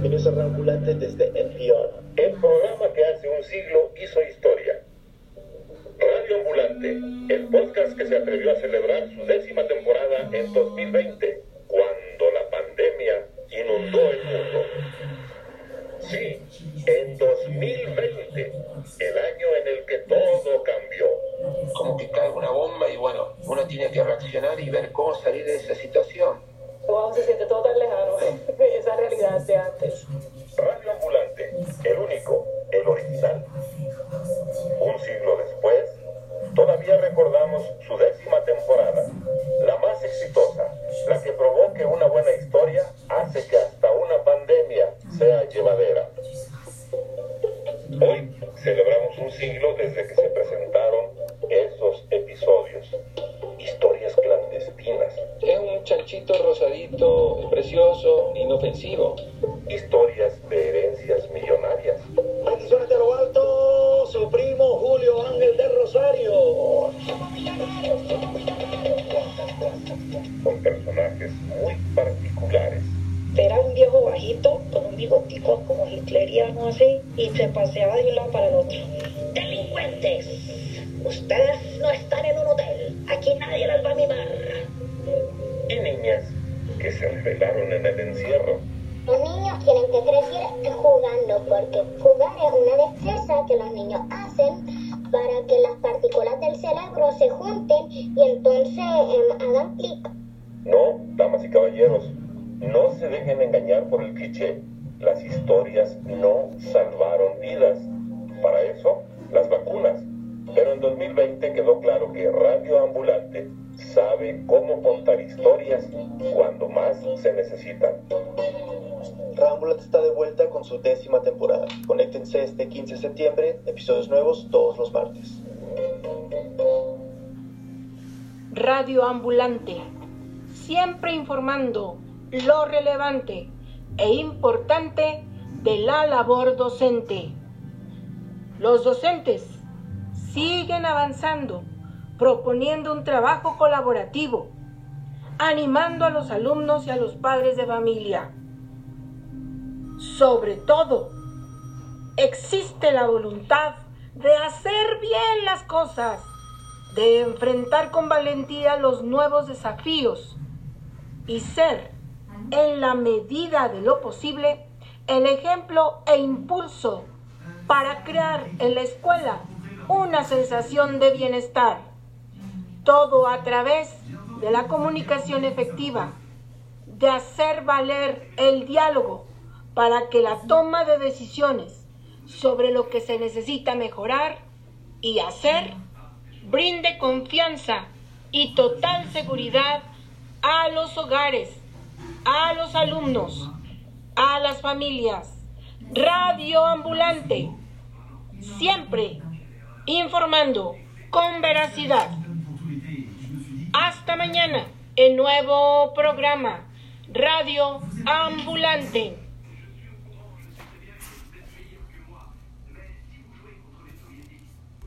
Bienvenidos a Rambulante desde NPR. El programa que hace un siglo hizo historia. Radio Ambulante, el podcast que se atrevió a celebrar su décima temporada en 2020, cuando la pandemia inundó el mundo. Sí, en 2020, el año en el que todo cambió. Como que cae una bomba y bueno, uno tiene que reaccionar y ver cómo salir de esa situación. Un siglo desde que se presentaron esos episodios, historias clandestinas, Es un chanchito rosadito, precioso, inofensivo. historias de herencias millonarias. Bendiciones de lo alto, su primo Julio Ángel de Rosario. con personajes muy particulares. Era un viejo bajito con un bigotico como hitleriano así y se paseaba de un lado para el otro. Ustedes no están en un hotel. Aquí nadie las va a mimar. Y niñas que se rebelaron en el encierro. Los niños tienen que crecer jugando porque jugar es una destreza que los niños hacen para que las partículas del cerebro se junten y entonces em, hagan clic. No, damas y caballeros, no se dejen engañar por el cliché. Las historias no salvaron vidas. Quedó claro que Radio Ambulante sabe cómo contar historias cuando más se necesitan. Rambulante está de vuelta con su décima temporada. Conéctense este 15 de septiembre, episodios nuevos todos los martes. Radio Ambulante, siempre informando lo relevante e importante de la labor docente. Los docentes siguen avanzando, proponiendo un trabajo colaborativo, animando a los alumnos y a los padres de familia. Sobre todo, existe la voluntad de hacer bien las cosas, de enfrentar con valentía los nuevos desafíos y ser, en la medida de lo posible, el ejemplo e impulso para crear en la escuela una sensación de bienestar. Todo a través de la comunicación efectiva, de hacer valer el diálogo para que la toma de decisiones sobre lo que se necesita mejorar y hacer brinde confianza y total seguridad a los hogares, a los alumnos, a las familias. Radio ambulante, siempre informando con veracidad. Hasta mañana, el nuevo programa Radio Ambulante.